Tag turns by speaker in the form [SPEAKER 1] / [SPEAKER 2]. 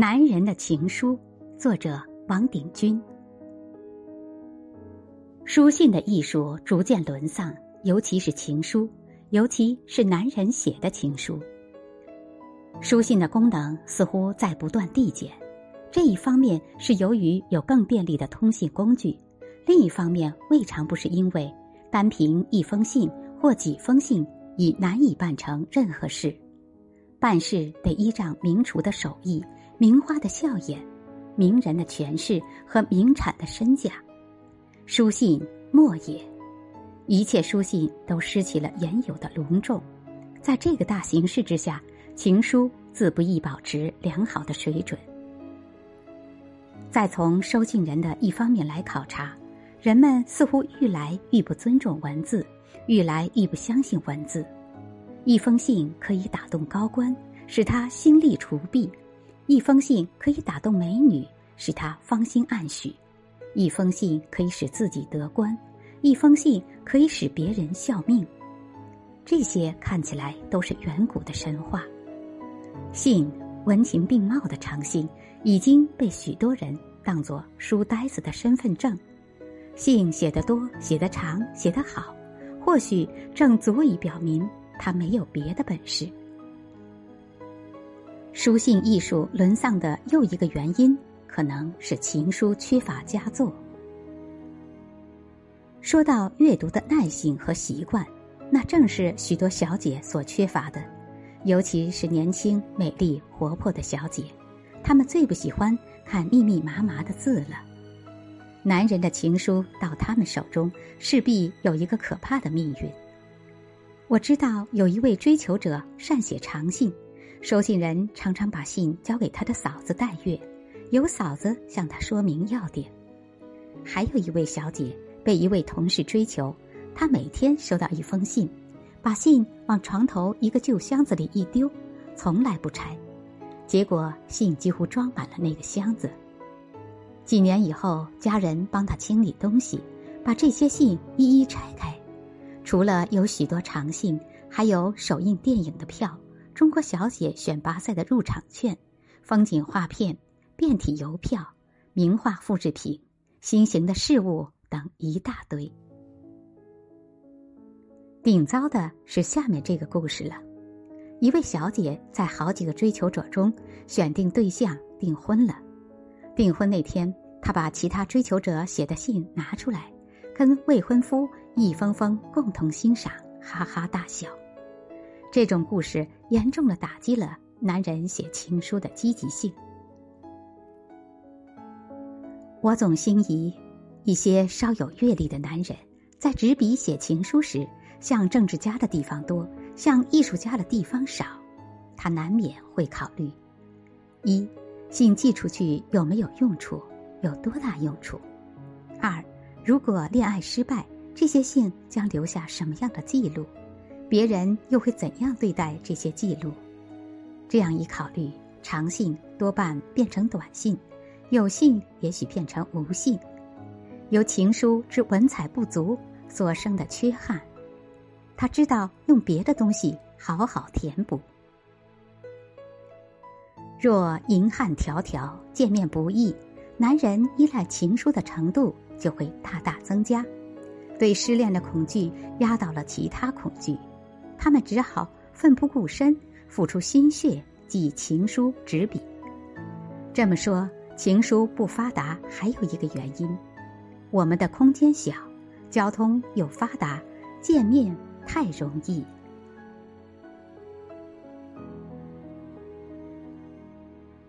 [SPEAKER 1] 男人的情书，作者王鼎钧。书信的艺术逐渐沦丧，尤其是情书，尤其是男人写的情书。书信的功能似乎在不断递减，这一方面是由于有更便利的通信工具，另一方面未尝不是因为单凭一封信或几封信已难以办成任何事，办事得依仗名厨的手艺。名花的笑颜，名人的权势和名产的身价，书信莫也。一切书信都失去了原有的隆重，在这个大形势之下，情书自不易保持良好的水准。再从收信人的一方面来考察，人们似乎愈来愈不尊重文字，愈来愈不相信文字。一封信可以打动高官，使他心力除弊。一封信可以打动美女，使她芳心暗许；一封信可以使自己得官；一封信可以使别人效命。这些看起来都是远古的神话。信文情并茂的长信，已经被许多人当作书呆子的身份证。信写得多、写得长、写得好，或许正足以表明他没有别的本事。书信艺术沦丧的又一个原因，可能是情书缺乏佳作。说到阅读的耐性和习惯，那正是许多小姐所缺乏的，尤其是年轻、美丽、活泼的小姐，她们最不喜欢看密密麻麻的字了。男人的情书到他们手中，势必有一个可怕的命运。我知道有一位追求者善写长信。收信人常常把信交给他的嫂子代阅，由嫂子向他说明要点。还有一位小姐被一位同事追求，她每天收到一封信，把信往床头一个旧箱子里一丢，从来不拆。结果信几乎装满了那个箱子。几年以后，家人帮他清理东西，把这些信一一拆开，除了有许多长信，还有首映电影的票。中国小姐选拔赛的入场券、风景画片、变体邮票、名画复制品、新型的事物等一大堆。顶糟的是下面这个故事了：一位小姐在好几个追求者中选定对象订婚了。订婚那天，她把其他追求者写的信拿出来，跟未婚夫一封封共同欣赏，哈哈大笑。这种故事严重的打击了男人写情书的积极性。我总心仪一些稍有阅历的男人，在执笔写情书时，像政治家的地方多，像艺术家的地方少。他难免会考虑：一，信寄出去有没有用处，有多大用处；二，如果恋爱失败，这些信将留下什么样的记录？别人又会怎样对待这些记录？这样一考虑，长信多半变成短信，有信也许变成无信，由情书之文采不足所生的缺憾，他知道用别的东西好好填补。若银汉迢迢，见面不易，男人依赖情书的程度就会大大增加，对失恋的恐惧压倒了其他恐惧。他们只好奋不顾身，付出心血寄情书纸笔。这么说，情书不发达还有一个原因：我们的空间小，交通又发达，见面太容易。